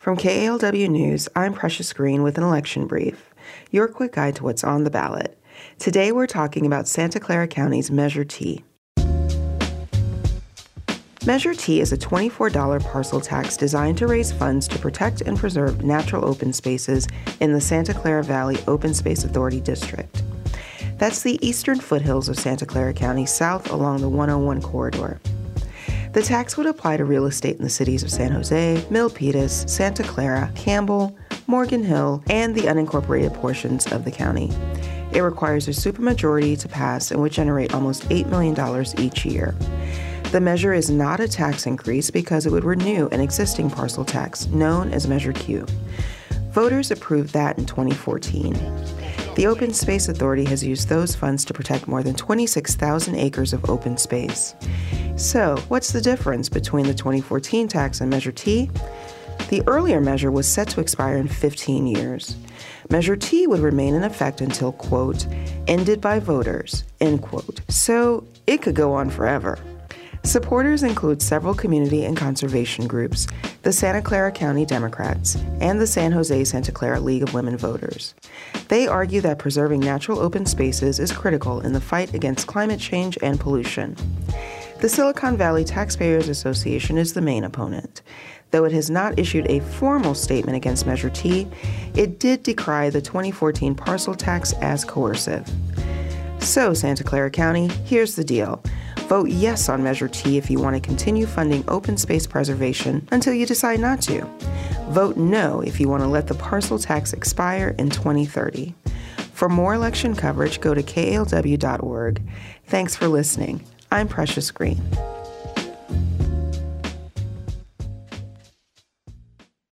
From KALW News, I'm Precious Green with an election brief, your quick guide to what's on the ballot. Today we're talking about Santa Clara County's Measure T. Measure T is a $24 parcel tax designed to raise funds to protect and preserve natural open spaces in the Santa Clara Valley Open Space Authority District. That's the eastern foothills of Santa Clara County south along the 101 corridor. The tax would apply to real estate in the cities of San Jose, Milpitas, Santa Clara, Campbell, Morgan Hill, and the unincorporated portions of the county. It requires a supermajority to pass and would generate almost $8 million each year. The measure is not a tax increase because it would renew an existing parcel tax known as Measure Q. Voters approved that in 2014. The Open Space Authority has used those funds to protect more than 26,000 acres of open space. So, what's the difference between the 2014 tax and Measure T? The earlier measure was set to expire in 15 years. Measure T would remain in effect until, quote, ended by voters, end quote. So it could go on forever. Supporters include several community and conservation groups, the Santa Clara County Democrats, and the San Jose Santa Clara League of Women Voters. They argue that preserving natural open spaces is critical in the fight against climate change and pollution. The Silicon Valley Taxpayers Association is the main opponent. Though it has not issued a formal statement against Measure T, it did decry the 2014 parcel tax as coercive. So, Santa Clara County, here's the deal. Vote yes on Measure T if you want to continue funding open space preservation until you decide not to. Vote no if you want to let the parcel tax expire in 2030. For more election coverage, go to kalw.org. Thanks for listening. I'm Precious Green.